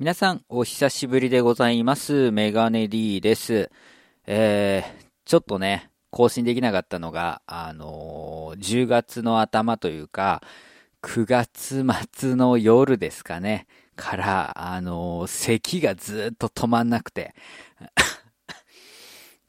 皆さん、お久しぶりでございます。メガネ D です。えー、ちょっとね、更新できなかったのが、あのー、10月の頭というか、9月末の夜ですかね、から、あのー、咳がずっと止まんなくて、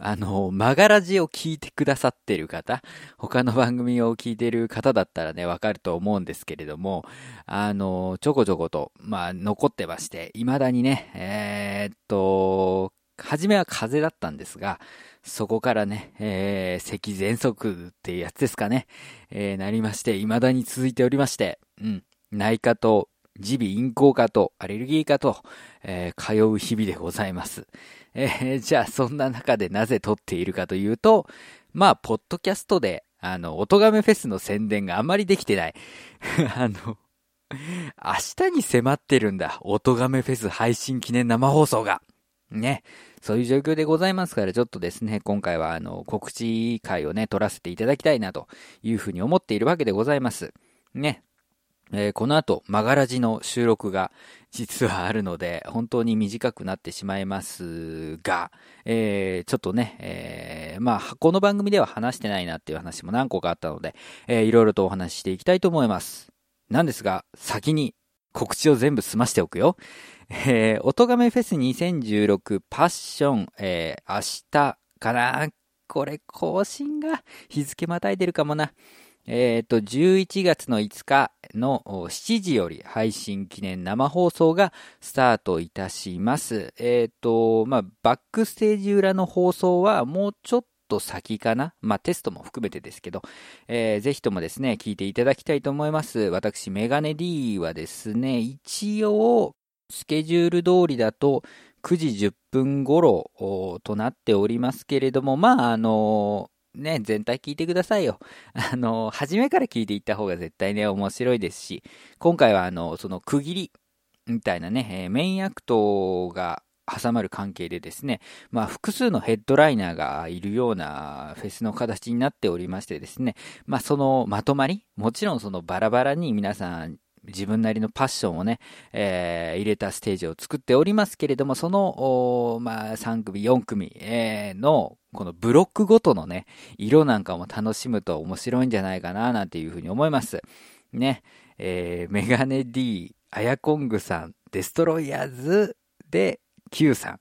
あの、マガラジを聞いてくださってる方、他の番組を聞いてる方だったらね、わかると思うんですけれども、あの、ちょこちょこと、まあ、残ってまして、未だにね、えー、っと、初めは風邪だったんですが、そこからね、えー、咳喘息っていうやつですかね、えー、なりまして、未だに続いておりまして、うん、内科と耳鼻咽喉科とアレルギー科と、えー、通う日々でございます。えー、じゃあそんな中でなぜ撮っているかというと、まあ、ポッドキャストで、あの、音亀フェスの宣伝があまりできてない。あの、明日に迫ってるんだ。音亀フェス配信記念生放送が。ね。そういう状況でございますから、ちょっとですね、今回はあの、告知会をね、撮らせていただきたいなというふうに思っているわけでございます。ね。えー、この後、マガラジの収録が実はあるので、本当に短くなってしまいますが、えー、ちょっとね、えー、まあ、この番組では話してないなっていう話も何個かあったので、えー、いろいろとお話ししていきたいと思います。なんですが、先に告知を全部済ましておくよ。えー、音亀フェス2016パッション、えー、明日かなこれ更新が日付またいでるかもな。えっ、と、11月の5日の7時より配信記念生放送がスタートいたします。えっ、と、まあ、バックステージ裏の放送はもうちょっと先かなまあ、テストも含めてですけど、えー、ぜひともですね、聞いていただきたいと思います。私、メガネ D はですね、一応、スケジュール通りだと、9時10分頃となっておりますけれども、まあ、あのね、全体聞いてくださいよ。あの、初めから聞いていった方が絶対ね、面白いですし、今回はあの、その区切りみたいなね、えー、メインアクトが挟まる関係でですね、まあ複数のヘッドライナーがいるようなフェスの形になっておりましてですね、まあそのまとまり、もちろんそのバラバラに皆さん自分なりのパッションをね、えー、入れたステージを作っておりますけれども、その、まあ、3組、4組、えー、の、このブロックごとのね、色なんかも楽しむと面白いんじゃないかな、なんていうふうに思います。ね、えー、メガネ D、アヤコングさん、デストロイヤーズで、Q さん。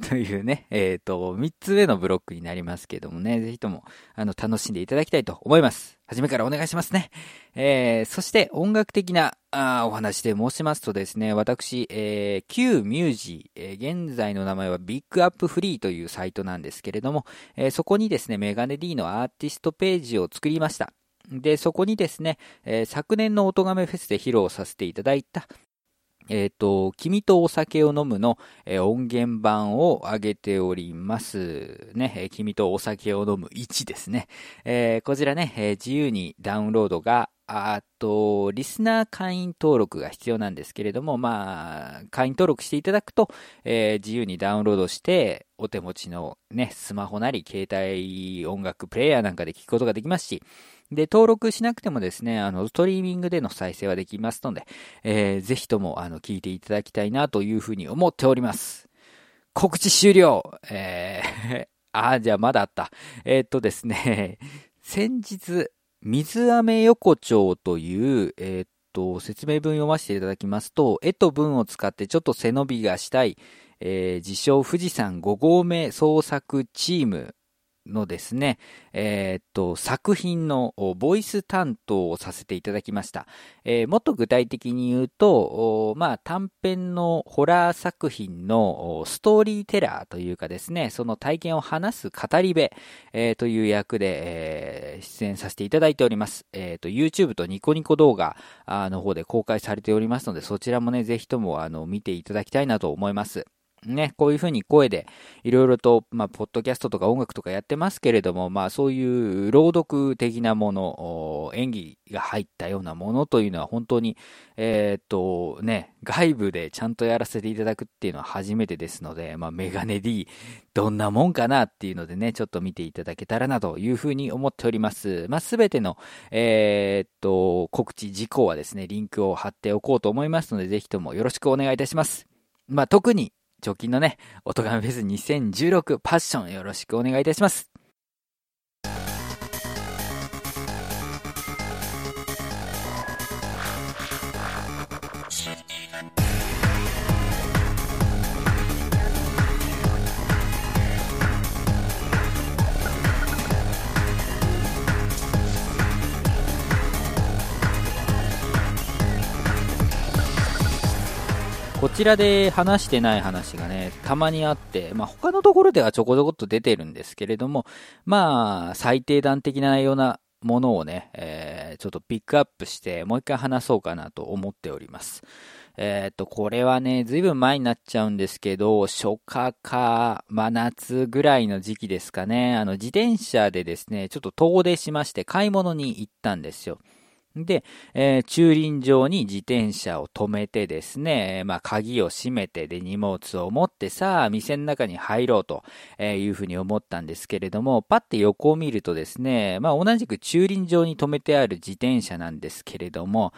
というね、えっ、ー、と、3つ目のブロックになりますけどもね、ぜひとも、あの、楽しんでいただきたいと思います。はじめからお願いしますね。えー、そして音楽的なあお話で申しますとですね、私、えー、Q ミュージー、えー、現在の名前はビッグアップフリーというサイトなんですけれども、えー、そこにですね、メガネ D のアーティストページを作りました。で、そこにですね、えー、昨年の音亀フェスで披露させていただいた、えっ、ー、と、君とお酒を飲むの、えー、音源版を上げております。ね、えー、君とお酒を飲む1ですね。えこちらね、え自由にダウンロードが、あと、リスナー会員登録が必要なんですけれども、まあ、会員登録していただくと、え自由にダウンロードして、お手持ちのね、スマホなり、携帯音楽プレイヤーなんかで聞くことができますし、で、登録しなくてもですね、あの、ストリーミングでの再生はできますので、えー、ぜひとも、あの、聞いていただきたいなというふうに思っております。告知終了えー、あ、じゃあまだあった。えー、っとですね、先日、水飴横丁という、えー、っと、説明文読ませていただきますと、絵と文を使ってちょっと背伸びがしたい、えー、自称富士山5合目創作チームのですね、えー、っと、作品のボイス担当をさせていただきました。えー、もっと具体的に言うと、まあ、短編のホラー作品のストーリーテラーというかですね、その体験を話す語り部、えー、という役で、え出演させていただいております。えっと、YouTube とニコニコ動画の方で公開されておりますので、そちらもね、ぜひともあの見ていただきたいなと思います。ね、こういうふうに声でいろいろと、まあ、ポッドキャストとか音楽とかやってますけれども、まあ、そういう朗読的なもの、演技が入ったようなものというのは本当に、えー、っと、ね、外部でちゃんとやらせていただくっていうのは初めてですので、まあ、メガネ D、どんなもんかなっていうのでね、ちょっと見ていただけたらなというふうに思っております。まあ、すべての、えー、っと、告知事項はですね、リンクを貼っておこうと思いますので、ぜひともよろしくお願いいたします。まあ、特に直近のね、音ガメフェス2016パッションよろしくお願いいたします。こちらで話してない話がね、たまにあって、まあ、他のところではちょこちょこっと出てるんですけれども、まあ、最低段的なようなものをね、えー、ちょっとピックアップして、もう一回話そうかなと思っております。えっ、と、これはね、ずいぶん前になっちゃうんですけど、初夏か真夏ぐらいの時期ですかね、あの、自転車でですね、ちょっと遠出しまして買い物に行ったんですよ。で、えー、駐輪場に自転車を止めてですね、まあ、鍵を閉めてで荷物を持ってさあ、店の中に入ろうというふうに思ったんですけれども、パッて横を見るとですね、まあ、同じく駐輪場に止めてある自転車なんですけれども、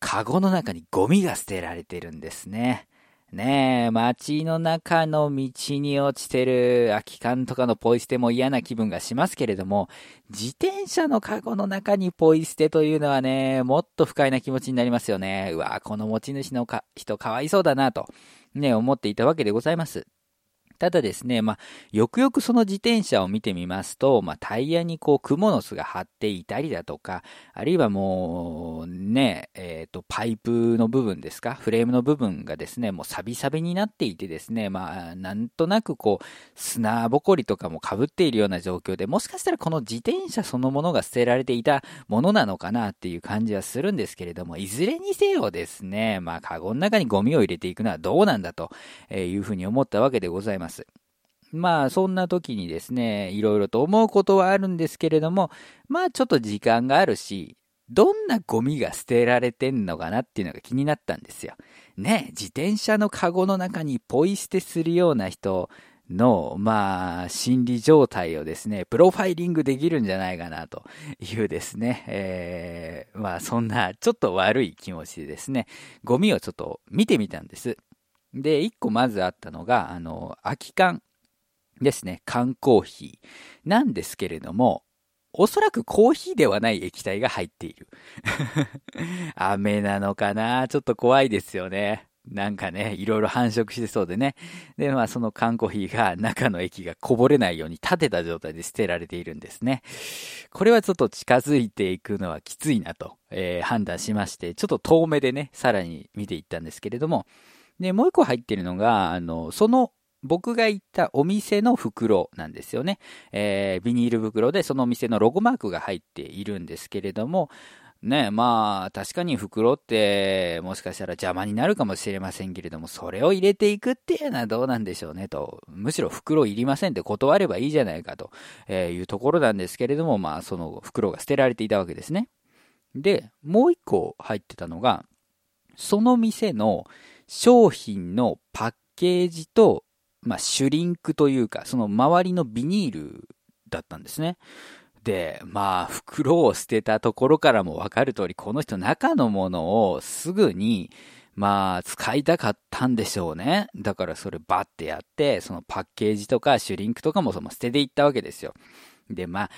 カゴの中にゴミが捨てられてるんですね。ねえ、街の中の道に落ちてる空き缶とかのポイ捨ても嫌な気分がしますけれども、自転車のカゴの中にポイ捨てというのはね、もっと不快な気持ちになりますよね。うわこの持ち主のか人かわいそうだなと、ね、思っていたわけでございます。ただですね、まあ、よくよくその自転車を見てみますと、まあ、タイヤにこう、クモの巣が張っていたりだとか、あるいはもう、ね、えっ、ー、と、パイプの部分ですか、フレームの部分がですね、もうサビサビになっていてですね、まあ、なんとなくこう、砂ぼこりとかも被っているような状況で、もしかしたらこの自転車そのものが捨てられていたものなのかなっていう感じはするんですけれども、いずれにせよですね、まあ、カゴの中にゴミを入れていくのはどうなんだというふうに思ったわけでございます。ます。まあ、そんな時にですね、いろいろと思うことはあるんですけれども、まあ、ちょっと時間があるし、どんなゴミが捨てられてんのかなっていうのが気になったんですよ。ね、自転車のカゴの中にポイ捨てするような人の、まあ、心理状態をですね、プロファイリングできるんじゃないかなというですね、えー、まあ、そんなちょっと悪い気持ちでですね、ゴミをちょっと見てみたんです。で、一個まずあったのが、あの、空き缶ですね。缶コーヒーなんですけれども、おそらくコーヒーではない液体が入っている。飴なのかな？ちょっと怖いですよね。なんかね、いろいろ繁殖してそうでね。で、まあその缶コーヒーが中の液がこぼれないように立てた状態で捨てられているんですね。これはちょっと近づいていくのはきついなと、えー、判断しまして、ちょっと遠目でね、さらに見ていったんですけれども、で、もう一個入ってるのが、あの、その僕が行ったお店の袋なんですよね。えー、ビニール袋でそのお店のロゴマークが入っているんですけれども、ね、まあ、確かに袋って、もしかしたら邪魔になるかもしれませんけれども、それを入れていくっていうのはどうなんでしょうねと。むしろ袋いりませんって断ればいいじゃないかというところなんですけれども、まあ、その袋が捨てられていたわけですね。で、もう一個入ってたのが、その店の商品のパッケージと、まあ、シュリンクというか、その周りのビニールだったんですね。で、まあ、袋を捨てたところからもわかる通り、この人中のものをすぐに、まあ、使いたかったんでしょうね。だからそれバッてやって、そのパッケージとかシュリンクとかもその捨てていったわけですよ。で、まあ、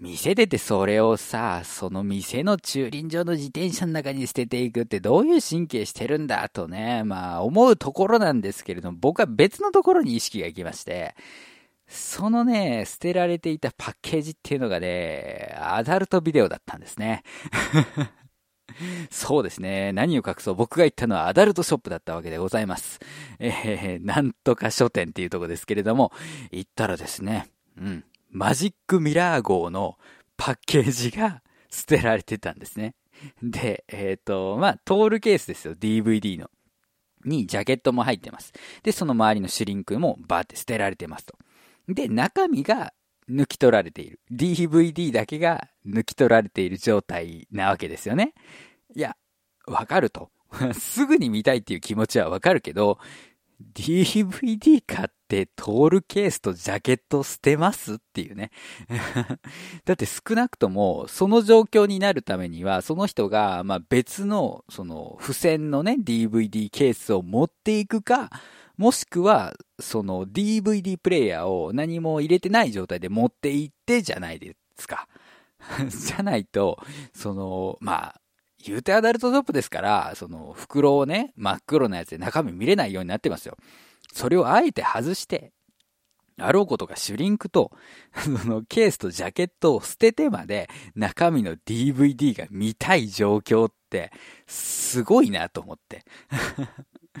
店出てそれをさ、その店の駐輪場の自転車の中に捨てていくってどういう神経してるんだとね、まあ思うところなんですけれども、僕は別のところに意識が行きまして、そのね、捨てられていたパッケージっていうのがね、アダルトビデオだったんですね。そうですね。何を隠そう。僕が行ったのはアダルトショップだったわけでございます。えー、なんとか書店っていうとこですけれども、行ったらですね、うん。マジックミラー号のパッケージが捨てられてたんですね。で、えっ、ー、と、まあ、トールケースですよ、DVD の。に、ジャケットも入ってます。で、その周りのシュリンクもバーって捨てられてますと。で、中身が抜き取られている。DVD だけが抜き取られている状態なわけですよね。いや、わかると。すぐに見たいっていう気持ちはわかるけど、DVD 買っトールケースとジャケット捨てますっていうね。だって少なくともその状況になるためにはその人がまあ別のその付箋のね DVD ケースを持っていくかもしくは、その DVD プレイヤーを何も入れてない状態で持って行ってじゃないですか。じゃないと、その、まあ、言うてアダルトショップですから、その袋をね、真っ黒なやつで中身見れないようになってますよ。それをあえて外して、あろうことかシュリンクと、そのケースとジャケットを捨ててまで中身の DVD が見たい状況って、すごいなと思って。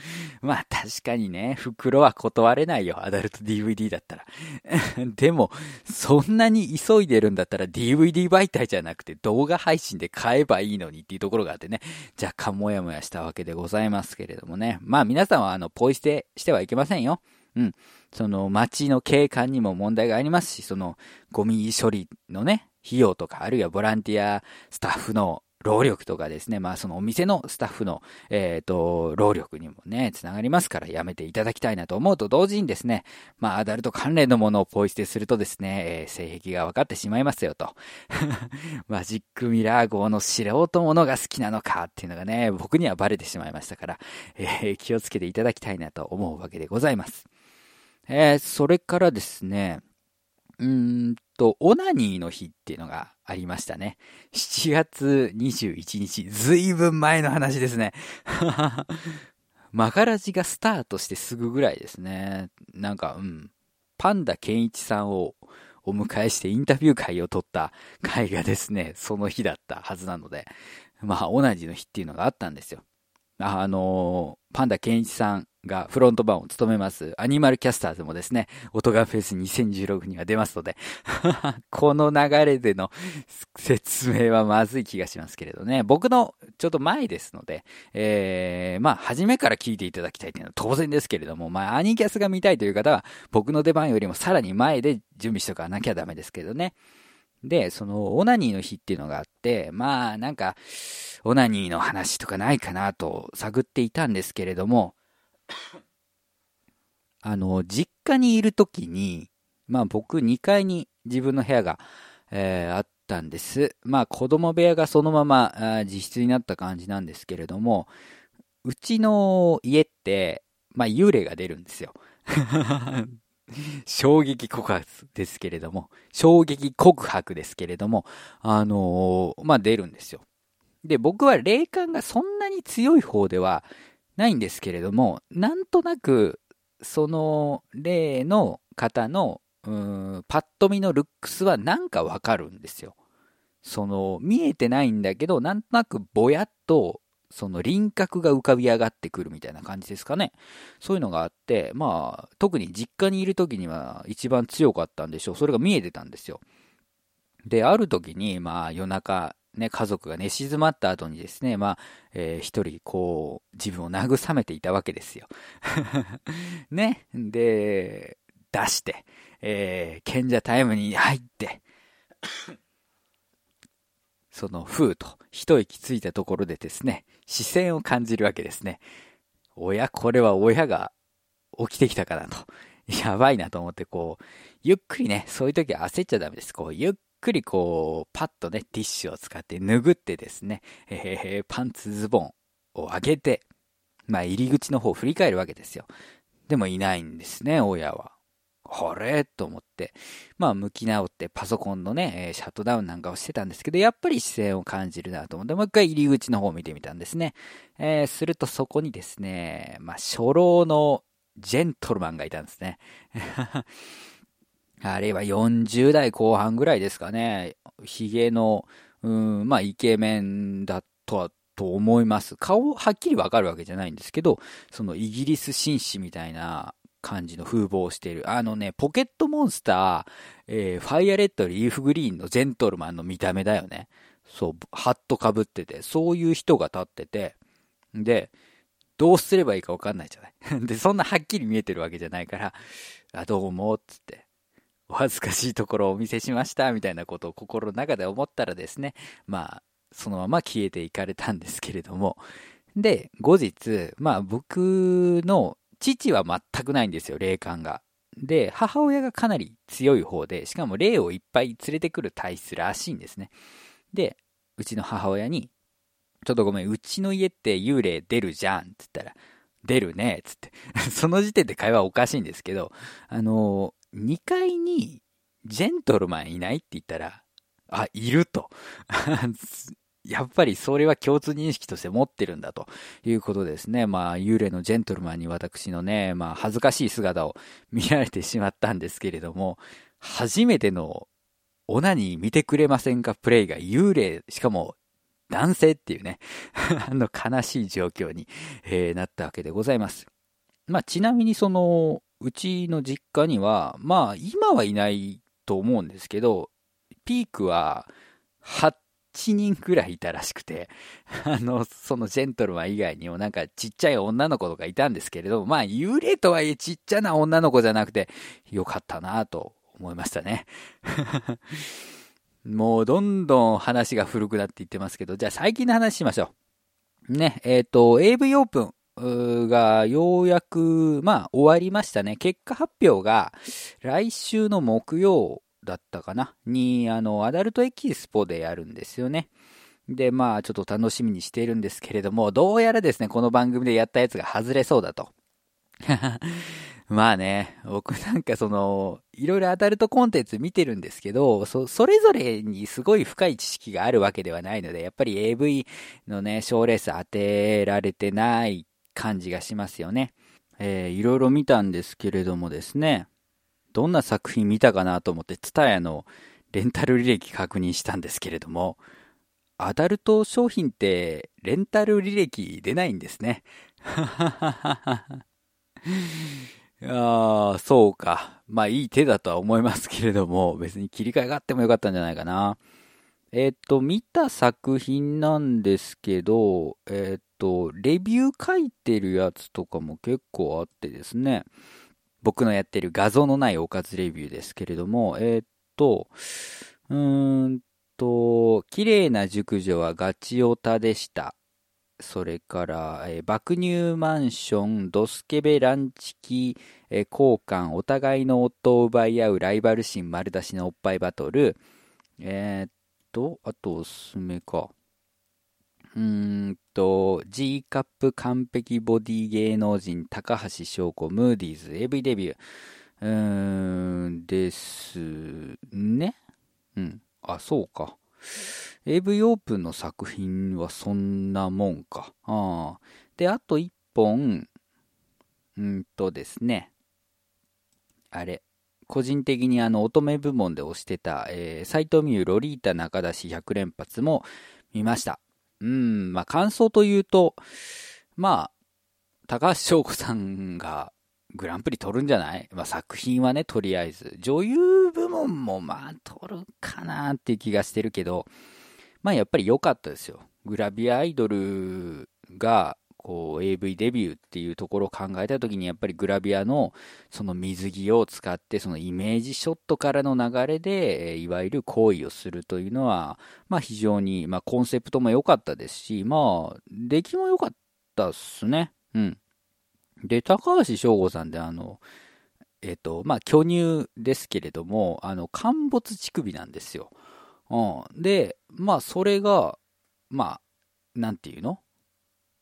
まあ確かにね、袋は断れないよ、アダルト DVD だったら。でも、そんなに急いでるんだったら DVD 媒体じゃなくて動画配信で買えばいいのにっていうところがあってね、若干もやもやしたわけでございますけれどもね。まあ皆さんはあの、ポイ捨てしてはいけませんよ。うん。その街の景観にも問題がありますし、そのゴミ処理のね、費用とか、あるいはボランティアスタッフの労力とかですね、まあそのお店のスタッフの、えっ、ー、と、労力にもね、つながりますからやめていただきたいなと思うと同時にですね、まあアダルト関連のものをポイ捨てするとですね、えー、性癖が分かってしまいますよと。マジックミラー号の素人ものが好きなのかっていうのがね、僕にはバレてしまいましたから、えー、気をつけていただきたいなと思うわけでございます。えー、それからですね、うんと、オナニーの日っていうのがありましたね。7月21日、ずいぶん前の話ですね。マガラジがスタートしてすぐぐらいですね。なんか、うん。パンダケンイチさんをお迎えしてインタビュー会を取った会がですね、その日だったはずなので、まあ、同じの日っていうのがあったんですよ。あのー、パンダケンイチさんがフロント版を務めますアニマルキャスターズもですね、音ガンフェス2016には出ますので この流れでの説明はまずい気がしますけれどね、僕のちょっと前ですので、えー、まあ、初めから聞いていただきたいというのは当然ですけれども、まあ、アニキャスが見たいという方は、僕の出番よりもさらに前で準備しとかなきゃダメですけどね。で、その、オナニーの日っていうのがあって、まあ、なんか、オナニーの話とかないかなと探っていたんですけれども、あの、実家にいるときに、まあ僕2階に自分の部屋が、えー、あったんです。まあ子供部屋がそのまま自室になった感じなんですけれども、うちの家って、まあ幽霊が出るんですよ。衝撃告白ですけれども、衝撃告白ですけれども、あのー、まあ出るんですよ。で、僕は霊感がそんなに強い方ではないんですけれども、なんとなく、その例の方の、うん、パッと見のルックスはなんかわかるんですよ。その、見えてないんだけど、なんとなくぼやっと、その輪郭が浮かび上がってくるみたいな感じですかね。そういうのがあって、まあ、特に実家にいる時には一番強かったんでしょう。それが見えてたんですよ。で、ある時に、まあ、夜中、ね、家族が寝静まった後にですね、まあ、えー、一人、こう、自分を慰めていたわけですよ。ね。で、出して、えー、賢者タイムに入って、その、ふうと、一息ついたところでですね、視線を感じるわけですね。親、これは親が起きてきたかなと。やばいなと思って、こう、ゆっくりね、そういう時は焦っちゃダメです。こう、ゆっくりこう、パッとね、ティッシュを使って拭ってですね、えー、パンツズボンを上げて、まあ入り口の方を振り返るわけですよ。でもいないんですね、親は。あれと思って、まあ向き直ってパソコンのね、シャットダウンなんかをしてたんですけど、やっぱり視線を感じるなと思って、もう一回入り口の方を見てみたんですね。えー、するとそこにですね、まあ初老のジェントルマンがいたんですね。あれは40代後半ぐらいですかね。髭の、うん、まあ、イケメンだとは、と思います。顔はっきりわかるわけじゃないんですけど、そのイギリス紳士みたいな感じの風貌をしている。あのね、ポケットモンスター、えー、ファイアレッド、リーフグリーンのジェントルマンの見た目だよね。そう、ハットかぶってて、そういう人が立ってて、で、どうすればいいかわかんないじゃない。で、そんなはっきり見えてるわけじゃないから、あ、どうも、つって、お恥ずかしいところをお見せしました、みたいなことを心の中で思ったらですね、まあ、そのまま消えていかれたんですけれども、で、後日、まあ僕の父は全くないんですよ、霊感が。で、母親がかなり強い方で、しかも霊をいっぱい連れてくる体質らしいんですね。で、うちの母親に、ちょっとごめん、うちの家って幽霊出るじゃんって言ったら、出るね、つって。その時点で会話おかしいんですけど、あの、2階にジェントルマンいないって言ったら、あ、いると。やっぱりそれは共通認識として持ってるんだということですね。まあ、幽霊のジェントルマンに私のね、まあ、恥ずかしい姿を見られてしまったんですけれども、初めてのオナニー見てくれませんか？プレイが幽霊、しかも男性っていうね あの悲しい状況に、えー、なったわけでございます。まあ、ちなみにその、うちの実家には、まあ、今はいないと思うんですけど、ピークは、8人くらいいたらしくて、あの、そのジェントルマン以外にもなんかちっちゃい女の子とかいたんですけれども、まあ幽霊とはいえちっちゃな女の子じゃなくてよかったなと思いましたね。もうどんどん話が古くなっていってますけど、じゃあ最近の話しましょう。ね、えっ、ー、と、AV オープンがようやく、まあ終わりましたね。結果発表が来週の木曜だったかなに、あの、アダルトエキスポでやるんですよね。で、まあ、ちょっと楽しみにしているんですけれども、どうやらですね、この番組でやったやつが外れそうだと。まあね、僕なんかその、いろいろアダルトコンテンツ見てるんですけど、そ、それぞれにすごい深い知識があるわけではないので、やっぱり AV のね、賞レース当てられてない感じがしますよね。えー、いろいろ見たんですけれどもですね、どんな作品見たかなと思って、ツタヤのレンタル履歴確認したんですけれども、アダルト商品ってレンタル履歴出ないんですね。ああ、そうか。まあいい手だとは思いますけれども、別に切り替えがあってもよかったんじゃないかな。えっ、と、見た作品なんですけど、えっ、と、レビュー書いてるやつとかも結構あってですね。僕のやってる画像のないおかずレビューですけれども、えー、と、うーんと、綺麗な熟女はガチオタでした。それから、えー、爆乳マンション、ドスケベランチキ、えー、交換、お互いの夫を奪い合うライバル心丸出しのおっぱいバトル、えー、っと、あとおすすめか。うーんと、G カップ完璧ボディ芸能人高橋翔子ムーディーズ AV デビュー。うーん、ですね。うん。あ、そうか。AV オープンの作品はそんなもんか。ああ。で、あと一本、うんとですね。あれ。個人的にあの、乙女部門で推してた、えー、斎藤美優ロリータ中出し100連発も見ました。うん、まあ感想というと、まあ、高橋翔子さんがグランプリ取るんじゃない？まあ作品はね、とりあえず。女優部門もまあ取るかなっていう気がしてるけど、まあやっぱり良かったですよ。グラビアアイドルがこう AV デビューっていうところを考えた時にやっぱりグラビアのその水着を使ってそのイメージショットからの流れでいわゆる行為をするというのはまあ非常にまあコンセプトも良かったですしまあ出来も良かったっすね。うん。で高橋翔吾さんであのえっ、とまあ巨乳ですけれどもあの陥没乳首なんですよ。うん。でまあそれがまあなんていうの？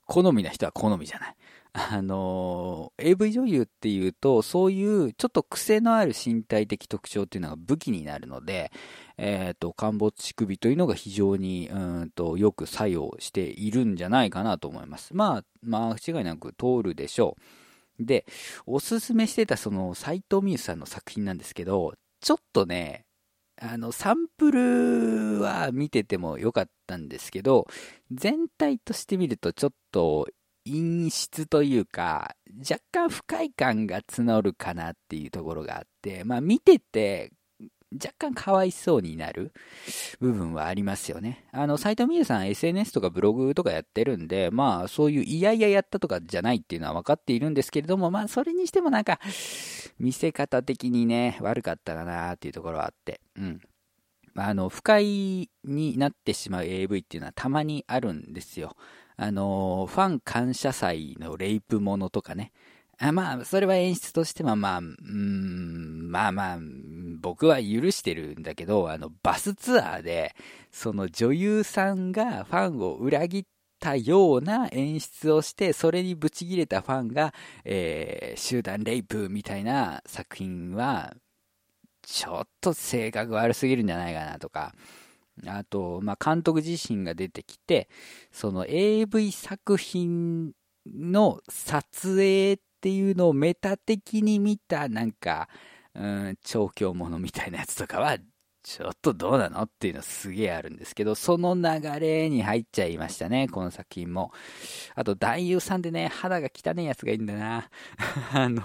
好みな人は好みじゃない。あの、AV 女優っていうと、そういうちょっと癖のある身体的特徴っていうのが武器になるので、えっ、ー、と、陥没乳首というのが非常に、うんと、よく作用しているんじゃないかなと思います。まあ、まあ、間違いなく通るでしょう。で、おすすめしてたその、斎藤美優さんの作品なんですけど、ちょっとね、あの、サンプルは見てても良かったんですけど、全体として見るとちょっと陰湿というか、若干不快感が募るかなっていうところがあって、まあ見てて若干かわいそうになる部分はありますよね。あの、斎藤美優さん SNS とかブログとかやってるんで、まあそういういやいややったとかじゃないっていうのは分かっているんですけれども、まあそれにしてもなんか、見せ方的にね、悪かったかなっていうところはあって、うん。あの、不快になってしまう AV っていうのはたまにあるんですよ。あの、ファン感謝祭のレイプものとかね。あまあ、それは演出としてはまあ、うん、まあまあ、僕は許してるんだけど、あの、バスツアーで、その女優さんがファンを裏切ったような演出をして、それにブチギレたファンが、えー、集団レイプみたいな作品は、ちょっと性格悪すぎるんじゃないかなとか、あと、まあ、監督自身が出てきて、その AV 作品の撮影っていうのをメタ的に見た、なんか、うん、調教者みたいなやつとかは、ちょっとどうなのっていうのすげえあるんですけど、その流れに入っちゃいましたね、この作品も。あと、男優さんでね、肌が汚いやつがいるんだな。あの、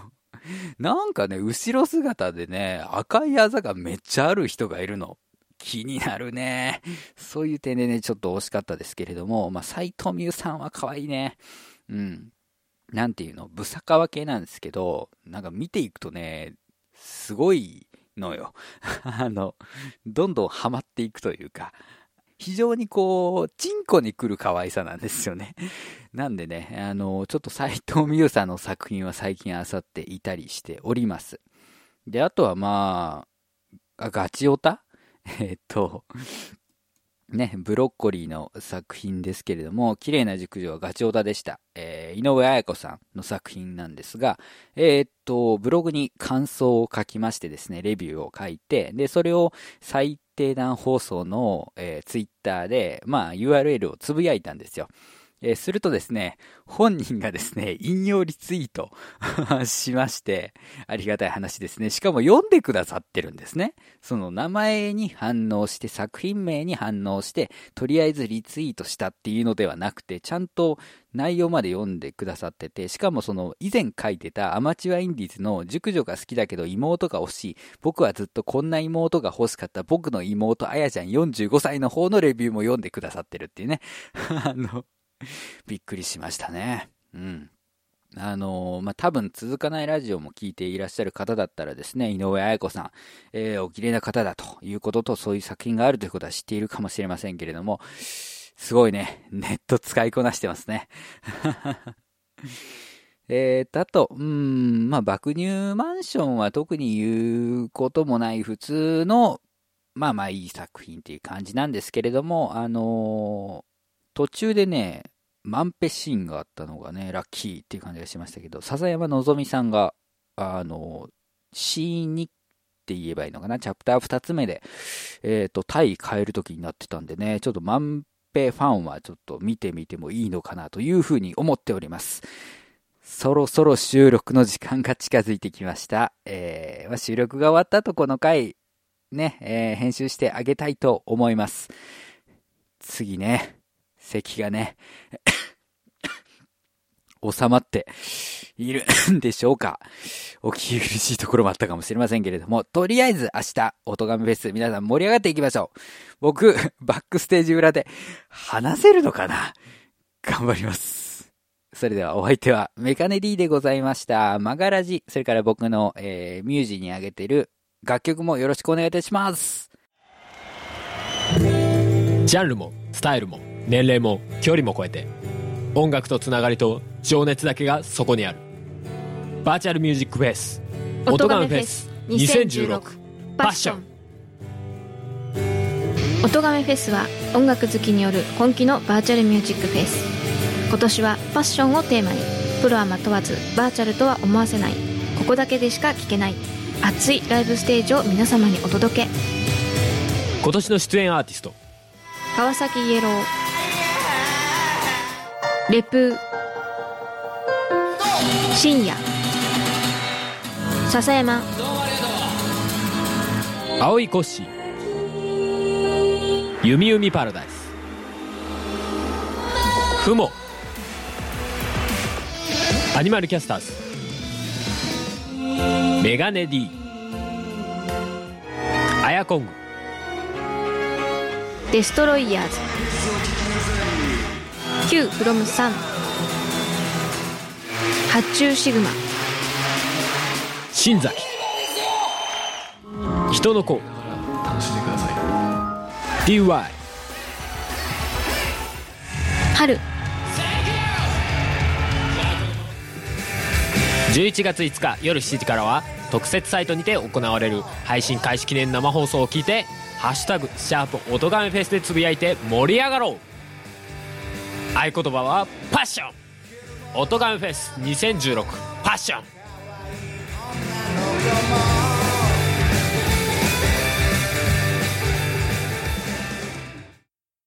なんかね、後ろ姿でね、赤いあざがめっちゃある人がいるの。気になるね。そういう点でね、ちょっと惜しかったですけれども、まあ、斎藤美優さんは可愛いね。うん。なんていうの、ブサカワ系なんですけど、なんか見ていくとね、すごいのよ。あの、どんどんハマっていくというか、非常にこう、チンコに来る可愛さなんですよね。なんでね、あの、ちょっと斎藤美優さんの作品は最近あさっていたりしております。で、あとはまあ、ガチオタ？えっと、ね、ブロッコリーの作品ですけれども、綺麗な熟女はガチオタでした。えー、井上彩子さんの作品なんですが、えー、っと、ブログに感想を書きましてですね、レビューを書いて、で、それを最低段放送の、えー、ツイッターで、まあ、URL をつぶやいたんですよ。えー、するとですね、本人がですね、引用リツイート しまして、ありがたい話ですね。しかも読んでくださってるんですね。その名前に反応して、作品名に反応して、とりあえずリツイートしたっていうのではなくて、ちゃんと内容まで読んでくださってて、しかもその以前書いてたアマチュアインディーズの熟女が好きだけど妹が欲しい。僕はずっとこんな妹が欲しかった僕の妹あやちゃん45歳の方のレビューも読んでくださってるっていうね。あの、びっくりしましたね。うん。あのー、まあ、多分続かないラジオも聞いていらっしゃる方だったらですね、井上彩子さん、えー、お綺麗な方だということと、そういう作品があるということは知っているかもしれませんけれども、すごいね、ネット使いこなしてますね。えーと、あと、うん、まあ、爆乳マンションは特に言うこともない普通の、まあまあいい作品っていう感じなんですけれども、あの、途中でね、マンペシーンがあったのがね、ラッキーっていう感じがしましたけど、笹山希さんが、あの、シーン2って言えばいいのかな、チャプター2つ目で、えっ、ー、と、タイ変える時になってたんでね、ちょっとマンペファンはちょっと見てみてもいいのかなというふうに思っております。そろそろ収録の時間が近づいてきました。えー、ま、収録が終わった後この回、ね、えー、編集してあげたいと思います。次ね、咳がね、収まっているんでしょうか。お聞き苦しいところもあったかもしれませんけれども、とりあえず明日、おとがめフェス、皆さん盛り上がっていきましょう。僕、バックステージ裏で話せるのかな？頑張ります。それではお相手はメカネ D でございました。マガラジ、それから僕の、えー、ミュージにあげてる楽曲もよろしくお願いいたします。ジャンルもスタイルも年齢も距離も超えて音楽とつながりと情熱だけがそこにある。バーチャルミュージックフェス音ガメフェス2016パッション。音ガメフェスは音楽好きによる本気のバーチャルミュージックフェス。今年はパッションをテーマに。プロはま問わずバーチャルとは思わせない。ここだけでしか聴けない。熱いライブステージを皆様にお届け。今年の出演アーティスト。川崎イエローレプ。深夜。笹山。青いコッシー弓弓パラダイス。ふも。アニマルキャスターズ。メガネ D アヤコング。デストロイヤーズ Q from 3発注シグマ。新崎。人の子。楽しんでください。DY 春。11月5日夜7時からは特設サイトにて行われる配信開始記念生放送を聞いて「ハッシュタグシャープ音ガメフェス」でつぶやいて盛り上がろう合言葉はパッション。音ガンフェス2016パッション。